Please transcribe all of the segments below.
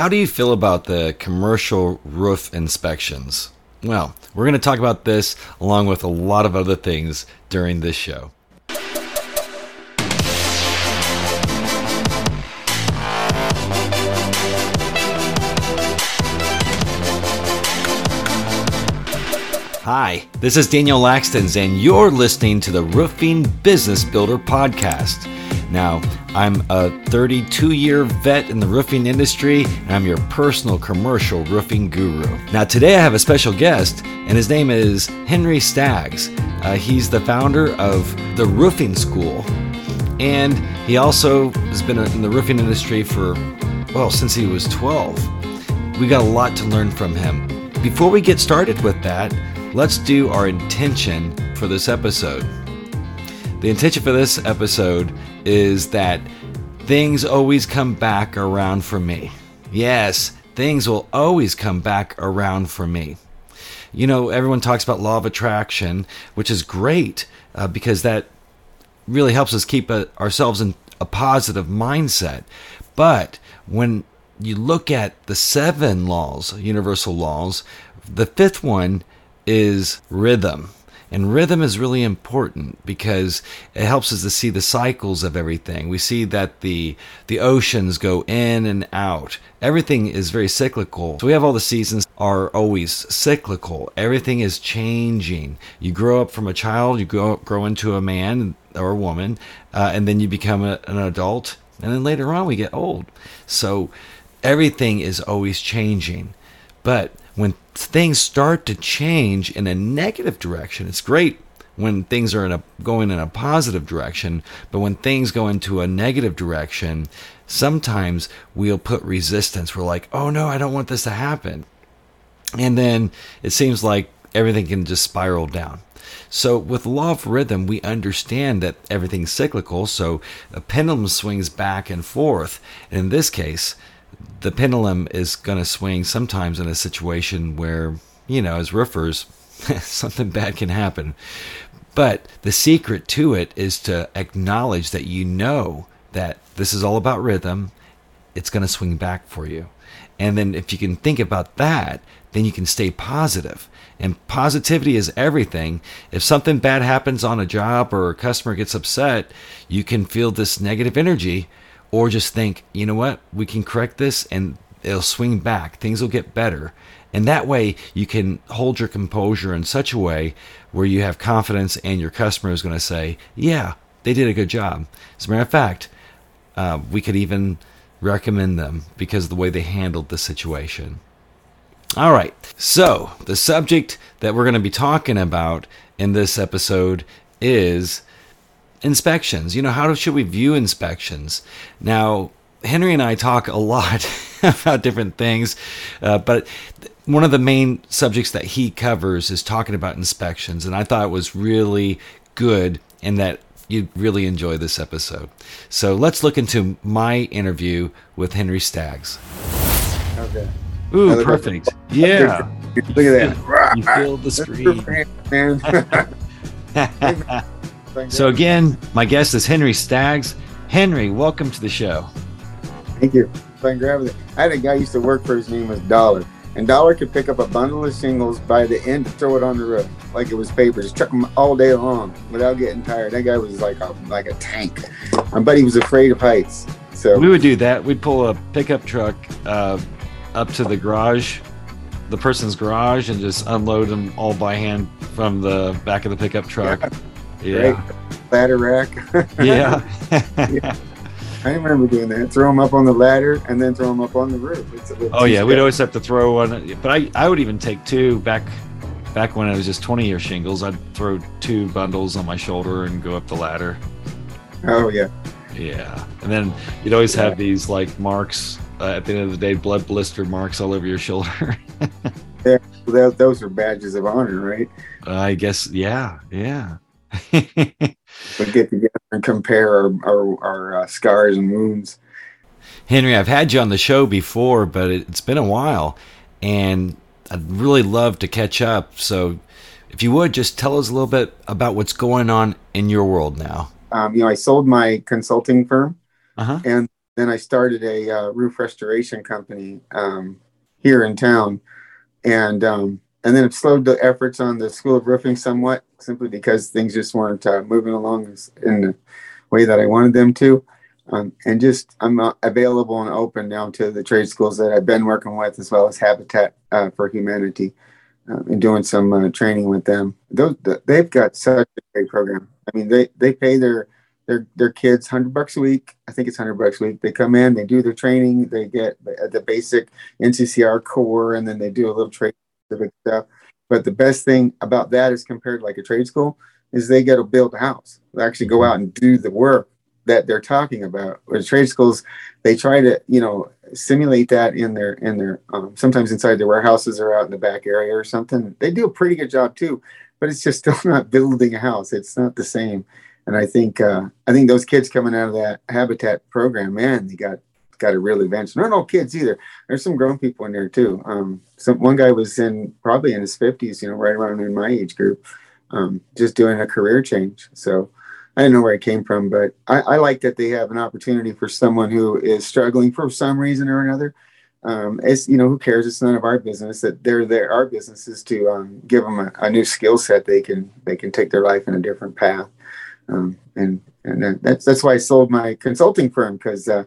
How do you feel about the commercial roof inspections? Well, we're going to talk about this along with a lot of other things during this show. Hi, this is Daniel Laxtons, and you're listening to the Roofing Business Builder Podcast. Now, I'm a 32 year vet in the roofing industry, and I'm your personal commercial roofing guru. Now, today I have a special guest, and his name is Henry Staggs. Uh, he's the founder of the Roofing School, and he also has been in the roofing industry for, well, since he was 12. We got a lot to learn from him. Before we get started with that, let's do our intention for this episode. The intention for this episode is that things always come back around for me. Yes, things will always come back around for me. You know, everyone talks about law of attraction, which is great uh, because that really helps us keep a, ourselves in a positive mindset. But when you look at the seven laws, universal laws, the fifth one is rhythm. And rhythm is really important because it helps us to see the cycles of everything. We see that the the oceans go in and out. Everything is very cyclical. So we have all the seasons are always cyclical. Everything is changing. You grow up from a child, you grow grow into a man or a woman, uh, and then you become a, an adult, and then later on we get old. So everything is always changing. But when things start to change in a negative direction, it's great when things are in a, going in a positive direction, but when things go into a negative direction, sometimes we'll put resistance. We're like, oh no, I don't want this to happen. And then it seems like everything can just spiral down. So, with law of rhythm, we understand that everything's cyclical, so a pendulum swings back and forth. And in this case, the pendulum is going to swing sometimes in a situation where, you know, as roofers, something bad can happen. But the secret to it is to acknowledge that you know that this is all about rhythm. It's going to swing back for you. And then if you can think about that, then you can stay positive. And positivity is everything. If something bad happens on a job or a customer gets upset, you can feel this negative energy or just think, you know what, we can correct this and it'll swing back. Things will get better. And that way you can hold your composure in such a way where you have confidence and your customer is going to say, yeah, they did a good job. As a matter of fact, uh, we could even recommend them because of the way they handled the situation. All right, so the subject that we're going to be talking about in this episode is inspections. You know, how should we view inspections? Now, Henry and I talk a lot about different things, uh, but one of the main subjects that he covers is talking about inspections, and I thought it was really good and that you'd really enjoy this episode. So let's look into my interview with Henry Staggs. Okay. Ooh, perfect. Yeah. Look at that. You feel the screen. Man. So again, my guest is Henry Staggs. Henry, welcome to the show. Thank you. Fine gravity. I had a guy used to work for his name was Dollar. And Dollar could pick up a bundle of shingles by the end and throw it on the roof like it was paper. Just chuck them all day long without getting tired. That guy was like a like a tank. My buddy was afraid of heights. So We would do that. We'd pull a pickup truck uh, up to the garage, the person's garage, and just unload them all by hand from the back of the pickup truck. great Yeah. ladder rack. Yeah. I remember doing that. Throw them up on the ladder and then throw them up on the roof. It's a oh yeah, we'd always have to throw one, but I, I would even take two back back when I was just 20 year shingles. I'd throw two bundles on my shoulder and go up the ladder. Oh yeah. Yeah, and then you'd always have these like marks uh, at the end of the day, blood blister marks all over your shoulder. Well, that, those are badges of honor, right? I guess, yeah, yeah. We get together and compare our our, our uh, scars and wounds. Henry, I've had you on the show before, but it, it's been a while, and I'd really love to catch up. So, if you would, just tell us a little bit about what's going on in your world now. Um, you know, I sold my consulting firm, Uh huh. and then I started a uh, roof restoration company um, here in town, and um, and then it slowed the efforts on the School of Roofing somewhat, simply because things just weren't uh, moving along in the way that I wanted them to. Um, and just I'm uh, available and open now to the trade schools that I've been working with, as well as Habitat uh, for Humanity, uh, and doing some uh, training with them. Those, they've got such a great program. I mean, they they pay their their their kids hundred bucks a week. I think it's hundred bucks a week. They come in, they do their training, they get the, the basic NCCER core, and then they do a little trade specific stuff. But the best thing about that is compared to like a trade school is they get to build a house. They actually go out and do the work that they're talking about. With trade schools, they try to you know simulate that in their in their um, sometimes inside their warehouses or out in the back area or something. They do a pretty good job too, but it's just still not building a house. It's not the same. And I think uh, I think those kids coming out of that habitat program, man, they got got a real advantage. Not all kids either. There's some grown people in there too. Um, some one guy was in probably in his 50s, you know, right around in my age group, um, just doing a career change. So I don't know where it came from, but I, I, like that they have an opportunity for someone who is struggling for some reason or another. Um, it's you know who cares? It's none of our business. That they're there. Our business is to um, give them a, a, new skill set. They can they can take their life in a different path, um, and and that's that's why I sold my consulting firm because uh,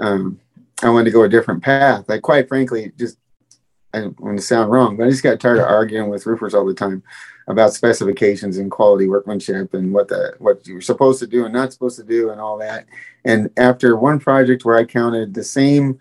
um, I wanted to go a different path. Like quite frankly, just I don't want to sound wrong, but I just got tired of arguing with roofers all the time about specifications and quality workmanship and what the what you're supposed to do and not supposed to do and all that. And after one project where I counted the same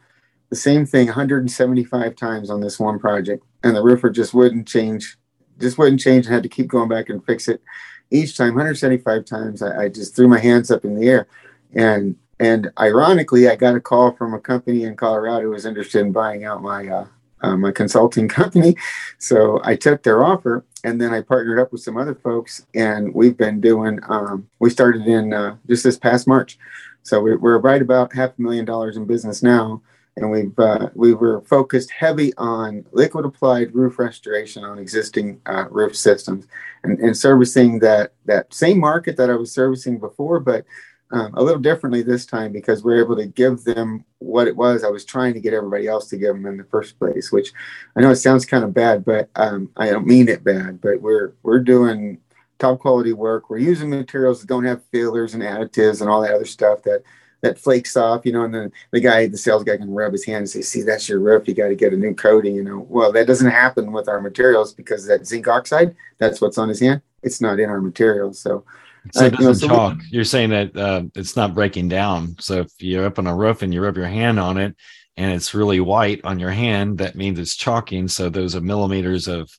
the same thing 175 times on this one project, and the roofer just wouldn't change, just wouldn't change, and had to keep going back and fix it each time 175 times. I, I just threw my hands up in the air, and and ironically, I got a call from a company in Colorado who was interested in buying out my uh, uh, my consulting company. So I took their offer and then I partnered up with some other folks and we've been doing, um, we started in uh, just this past March. So we're, we're, right about half a million dollars in business now. And we've, uh, we were focused heavy on liquid applied roof restoration on existing uh, roof systems and, and servicing that, that same market that I was servicing before, but um, a little differently this time because we're able to give them what it was I was trying to get everybody else to give them in the first place. Which I know it sounds kind of bad, but um, I don't mean it bad. But we're we're doing top quality work. We're using materials that don't have fillers and additives and all that other stuff that that flakes off, you know, and then the guy, the sales guy can rub his hand and say, see, that's your roof. You got to get a new coating, you know. Well, that doesn't happen with our materials because that zinc oxide, that's what's on his hand. It's not in our materials. So so it doesn't you know, chalk. You're saying that uh, it's not breaking down. So if you're up on a roof and you rub your hand on it and it's really white on your hand, that means it's chalking. So those are millimeters of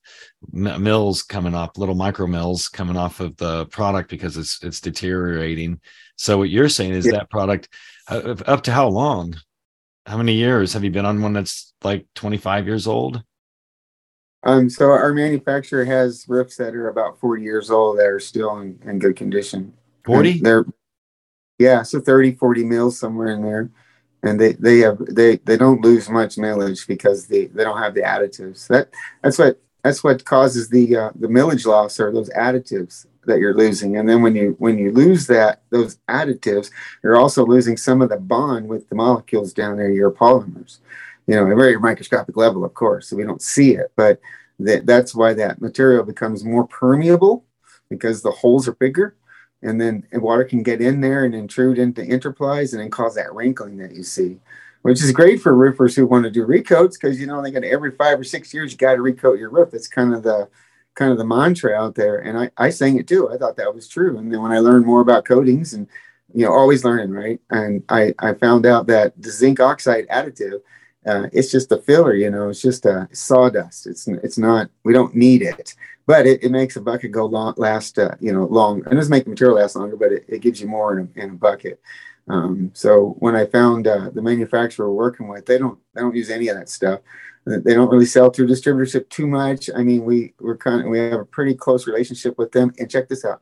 mills coming off, little micro mills coming off of the product because it's it's deteriorating. So what you're saying is yeah. that product uh, up to how long? How many years have you been on one that's like 25 years old? Um, so our manufacturer has roofs that are about 40 years old that are still in, in good condition. 40? they're yeah, so 30, 40 mils somewhere in there. And they, they have they, they don't lose much millage because they, they don't have the additives. That that's what that's what causes the uh, the millage loss or those additives that you're losing. And then when you when you lose that those additives, you're also losing some of the bond with the molecules down there, your polymers you know, a very microscopic level, of course, so we don't see it. But that, that's why that material becomes more permeable because the holes are bigger. And then water can get in there and intrude into interplies and then cause that wrinkling that you see, which is great for roofers who want to do recoats because you know they got every five or six years you got to recoat your roof. That's kind of the kind of the mantra out there. And I, I sang it too. I thought that was true. And then when I learned more about coatings and you know, always learning, right? And I, I found out that the zinc oxide additive uh, it's just a filler, you know. It's just a sawdust. It's it's not. We don't need it, but it, it makes a bucket go long, last, uh, you know, long. It doesn't make the material last longer, but it, it gives you more in a, in a bucket. Um, so when I found uh, the manufacturer we're working with, they don't they don't use any of that stuff. They don't really sell through distributorship too much. I mean, we we're kind of we have a pretty close relationship with them. And check this out: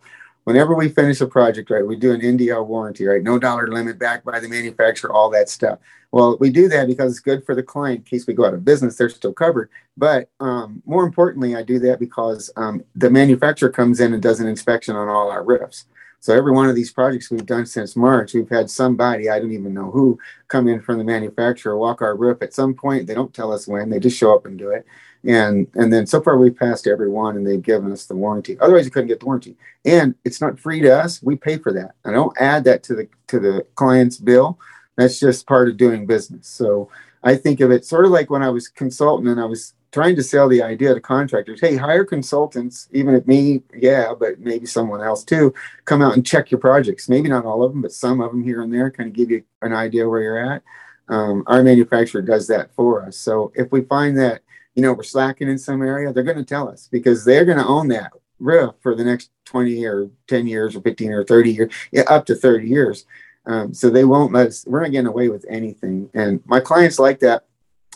whenever we finish a project, right, we do an NDL warranty, right? No dollar limit backed by the manufacturer, all that stuff. Well, we do that because it's good for the client in case we go out of business, they're still covered. But um, more importantly, I do that because um, the manufacturer comes in and does an inspection on all our roofs. So every one of these projects we've done since March, we've had somebody, I don't even know who, come in from the manufacturer, walk our roof at some point. They don't tell us when, they just show up and do it. And and then so far we've passed every one and they've given us the warranty. Otherwise you couldn't get the warranty. And it's not free to us. We pay for that. I don't add that to the to the client's bill. That's just part of doing business. So I think of it sort of like when I was consultant and I was trying to sell the idea to contractors hey hire consultants even if me yeah but maybe someone else too come out and check your projects maybe not all of them but some of them here and there kind of give you an idea where you're at um, our manufacturer does that for us so if we find that you know we're slacking in some area they're going to tell us because they're going to own that roof for the next 20 or 10 years or 15 or 30 years yeah, up to 30 years. Um, so they won't let us we're not getting away with anything. And my clients like that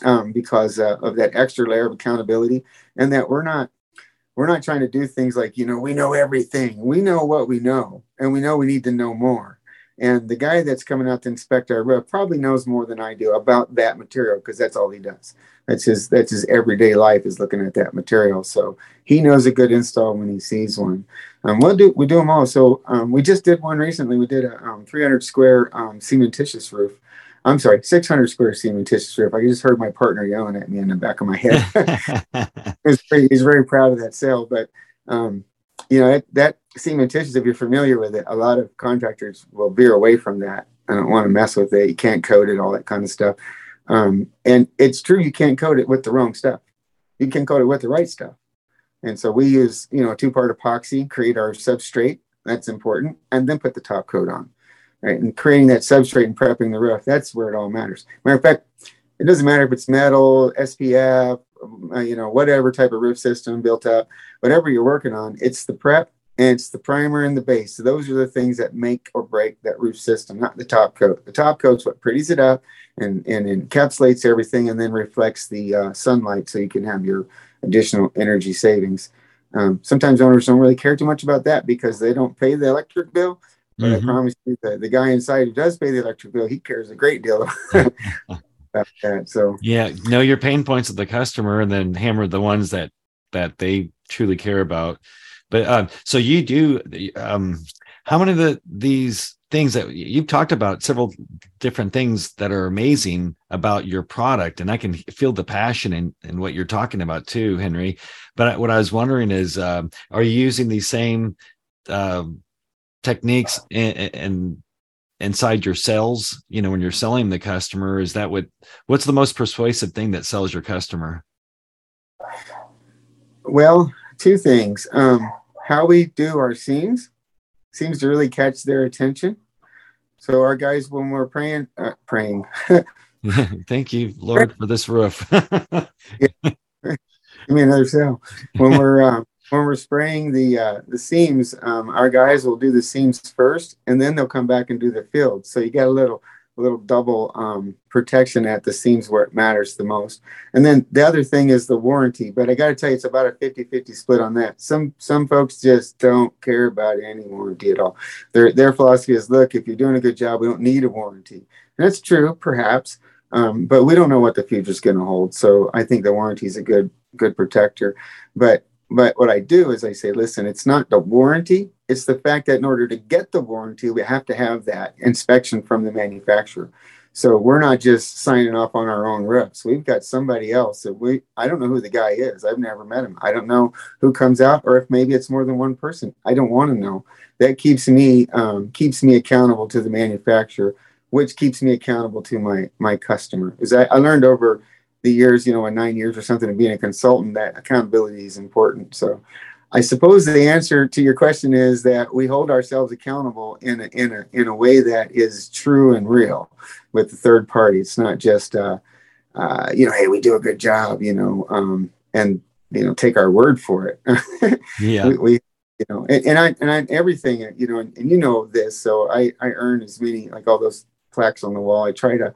um, because uh, of that extra layer of accountability and that we're not we're not trying to do things like you know we know everything. We know what we know and we know we need to know more and the guy that's coming out to inspect our roof probably knows more than i do about that material because that's all he does. That's his that's his everyday life is looking at that material. So he knows a good install when he sees one. Um, we'll do we do them all. So um, we just did one recently. We did a um, 300 square um, cementitious roof. I'm sorry, 600 square cementitious roof. I just heard my partner yelling at me in the back of my head. he's, very, he's very proud of that sale, but um, you know that, that cementitious. If you're familiar with it, a lot of contractors will veer away from that. I don't want to mess with it. You can't code it, all that kind of stuff. Um, and it's true, you can't code it with the wrong stuff. You can code it with the right stuff. And so we use, you know, a two-part epoxy, create our substrate. That's important, and then put the top coat on right? And creating that substrate and prepping the roof, that's where it all matters. Matter of fact, it doesn't matter if it's metal, SPF, you know, whatever type of roof system built up, whatever you're working on, it's the prep and it's the primer and the base. So those are the things that make or break that roof system, not the top coat. The top coat's what pretties it up and, and encapsulates everything and then reflects the uh, sunlight so you can have your additional energy savings. Um, sometimes owners don't really care too much about that because they don't pay the electric bill. But mm-hmm. I promise you that the guy inside who does pay the electric bill, he cares a great deal that. So yeah, know your pain points of the customer, and then hammer the ones that that they truly care about. But um, so you do. Um, how many of the these things that you've talked about several different things that are amazing about your product and i can feel the passion in, in what you're talking about too henry but what i was wondering is um, are you using these same uh, techniques and inside your sales you know when you're selling the customer is that what what's the most persuasive thing that sells your customer? Well two things. Um how we do our scenes seems to really catch their attention. So our guys when we're praying uh, praying. Thank you lord for this roof. Give me another sale when we're um, when we're spraying the uh, the seams, um, our guys will do the seams first, and then they'll come back and do the field. So you get a little a little double um, protection at the seams where it matters the most. And then the other thing is the warranty. But I got to tell you, it's about a 50-50 split on that. Some some folks just don't care about any warranty at all. Their their philosophy is, look, if you're doing a good job, we don't need a warranty. And that's true, perhaps. Um, but we don't know what the future is going to hold. So I think the warranty is a good good protector. But but what I do is I say, listen, it's not the warranty. It's the fact that in order to get the warranty, we have to have that inspection from the manufacturer. So we're not just signing off on our own roofs. We've got somebody else that we, I don't know who the guy is. I've never met him. I don't know who comes out or if maybe it's more than one person. I don't want to know. That keeps me, um, keeps me accountable to the manufacturer, which keeps me accountable to my, my customer. Is I, I learned over the years, you know, in nine years or something of being a consultant, that accountability is important. So I suppose the answer to your question is that we hold ourselves accountable in a, in a, in a way that is true and real with the third party. It's not just, uh, uh, you know, hey, we do a good job, you know, um, and, you know, take our word for it. yeah. we, we, you know, and, and, I, and I, everything, you know, and, and you know this, so I, I earn as many, like all those plaques on the wall. I try to,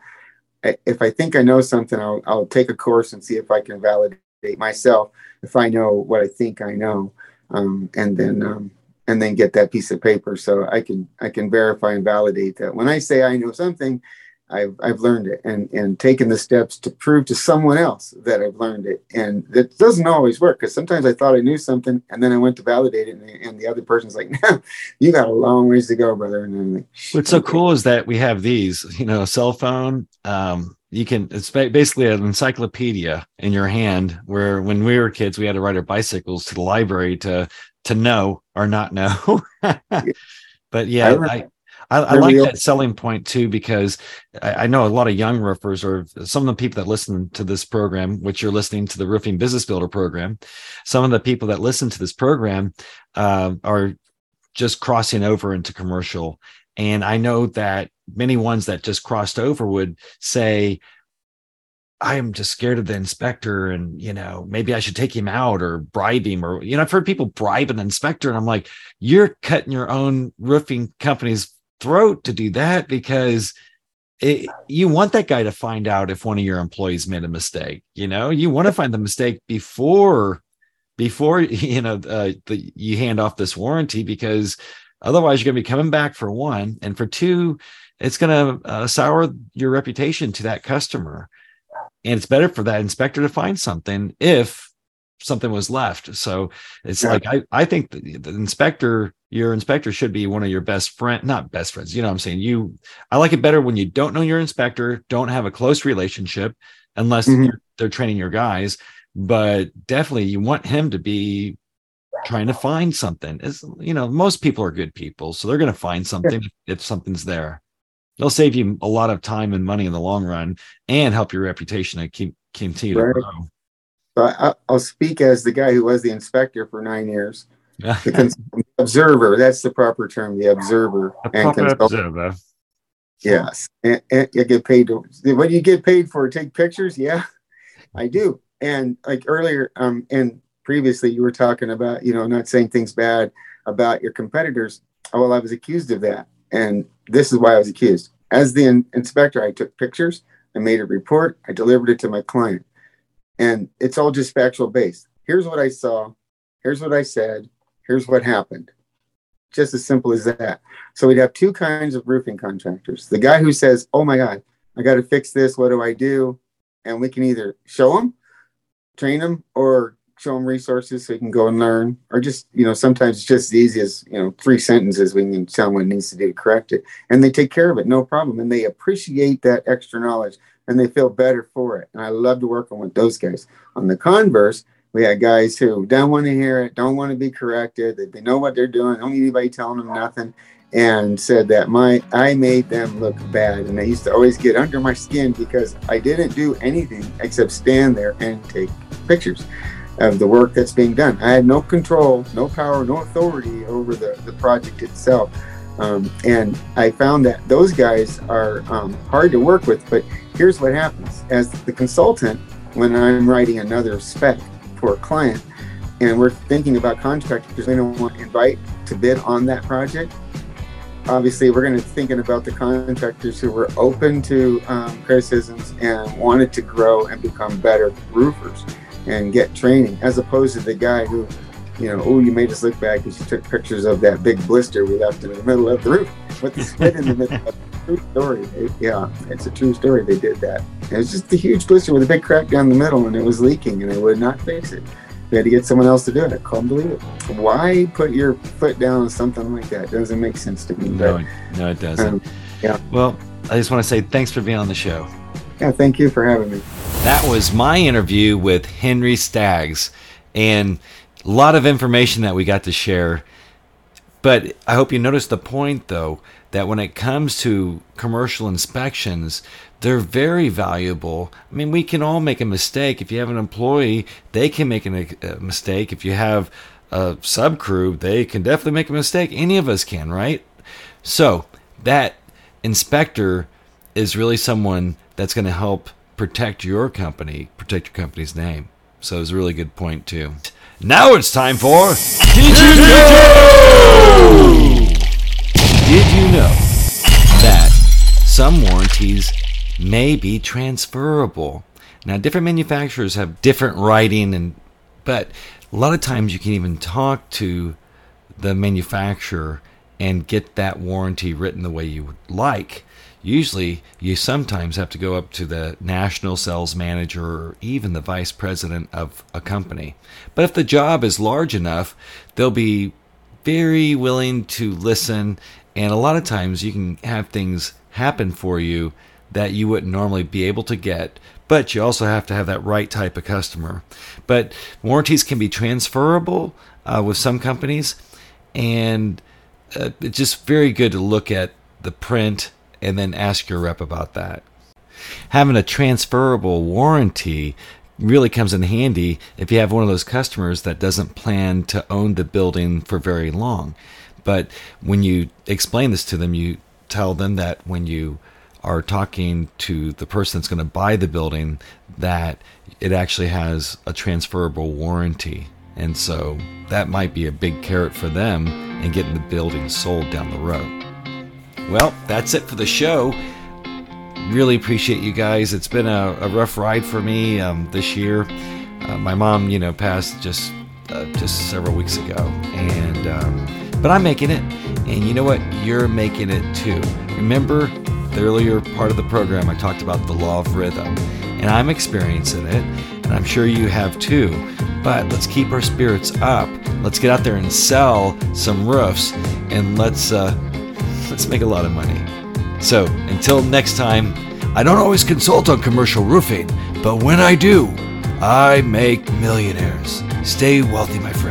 if I think I know something, I'll, I'll take a course and see if I can validate myself if I know what I think I know, um, and then um, and then get that piece of paper. So I can I can verify and validate that. When I say I know something, I've, I've learned it and, and taken the steps to prove to someone else that I've learned it. And it doesn't always work because sometimes I thought I knew something and then I went to validate it and, and the other person's like, no, you got a long ways to go, brother. And like, what's so cool is that we have these, you know, a cell phone. Um, you can, it's basically an encyclopedia in your hand where when we were kids, we had to ride our bicycles to the library to, to know or not know. but yeah, I, I I, like that selling point too because I, I, know a lot of young roofers or some of the people that listen to this program, which you're listening to the Roofing Business Builder program. Some of the people that listen to this program uh, are just crossing over into commercial, and I know that many ones that just crossed over would say, I am just scared of the inspector and you know maybe I should take him out or bribe him or you know I've heard people bribe an inspector and I'm like you're cutting your own roofing company's throat to do that because it, you want that guy to find out if one of your employees made a mistake you know? You want to find the mistake before before you know uh, the, you hand off this warranty because otherwise you're going to be coming back for one and for two it's going to uh, sour your reputation to that customer. And it's better for that inspector to find something if something was left so it's yeah. like i i think the, the inspector your inspector should be one of your best friend not best friends you know what i'm saying you i like it better when you don't know your inspector don't have a close relationship unless mm-hmm. they're, training your guys but definitely you want him to be trying to find something is you know most people are good people so they're going to find something if something's there they'll save you a lot of time and money in the long run and help your reputation to keep continue right. to grow so i'll speak as the guy who was the inspector for nine years the observer, that's the proper term, the observer. The and proper observer. Yes. And, and you get paid to, what do you get paid for? Take pictures? Yeah, I do. And like earlier, um, and previously you were talking about, you know, not saying things bad about your competitors. Well, I was accused of that. And this is why I was accused. As the in- inspector, I took pictures, I made a report, I delivered it to my client. And it's all just factual based. Here's what I saw. Here's what I said here's what happened. Just as simple as that. So we'd have two kinds of roofing contractors. The guy who says, Oh my God, I got to fix this. What do I do? And we can either show them, train them, or show them resources so he can go and learn, or just, you know, sometimes it's just as easy as, you know, three sentences we can tell him what needs to do to correct it. And they take care of it, no problem. And they appreciate that extra knowledge and they feel better for it. And I love to work with those guys. On the converse, we had guys who don't want to hear it, don't want to be corrected. They, they know what they're doing. Don't need anybody telling them nothing. And said that my I made them look bad, and they used to always get under my skin because I didn't do anything except stand there and take pictures of the work that's being done. I had no control, no power, no authority over the, the project itself. Um, and I found that those guys are um, hard to work with. But here's what happens as the consultant, when I'm writing another spec, for a client and we're thinking about contractors we don't want to invite to bid on that project obviously we're going to thinking about the contractors who were open to um, criticisms and wanted to grow and become better roofers and get training as opposed to the guy who you know oh you made us look bad because you took pictures of that big blister we left in the middle of the roof with the split in the middle true story. It, yeah, it's a true story. They did that. It was just a huge blister with a big crack down the middle, and it was leaking, and they would not fix it. They had to get someone else to do it. I couldn't believe it. Why put your foot down on something like that? It doesn't make sense to me. No, but, no, it doesn't. Um, yeah. Well, I just want to say thanks for being on the show. Yeah, thank you for having me. That was my interview with Henry Staggs, and a lot of information that we got to share. But I hope you noticed the point, though that when it comes to commercial inspections, they're very valuable. I mean, we can all make a mistake. If you have an employee, they can make a uh, mistake. If you have a sub crew, they can definitely make a mistake. Any of us can, right? So, that inspector is really someone that's going to help protect your company, protect your company's name. So, it's a really good point, too. Now it's time for Did You Know? Did you know that some warranties may be transferable? Now, different manufacturers have different writing, and but a lot of times you can even talk to the manufacturer and get that warranty written the way you would like. Usually you sometimes have to go up to the national sales manager or even the vice president of a company. But if the job is large enough, they'll be very willing to listen. And a lot of times you can have things happen for you that you wouldn't normally be able to get. But you also have to have that right type of customer. But warranties can be transferable uh, with some companies. And uh, it's just very good to look at the print and then ask your rep about that. Having a transferable warranty really comes in handy if you have one of those customers that doesn't plan to own the building for very long. But when you explain this to them, you tell them that when you are talking to the person that's going to buy the building, that it actually has a transferable warranty. And so that might be a big carrot for them in getting the building sold down the road. Well, that's it for the show. Really appreciate you guys. It's been a, a rough ride for me um, this year. Uh, my mom, you know, passed just uh, just several weeks ago, and um, but I'm making it, and you know what? You're making it too. Remember the earlier part of the program, I talked about the law of rhythm, and I'm experiencing it, and I'm sure you have too. But let's keep our spirits up. Let's get out there and sell some roofs, and let's uh, let's make a lot of money. So until next time, I don't always consult on commercial roofing, but when I do, I make millionaires. Stay wealthy, my friends.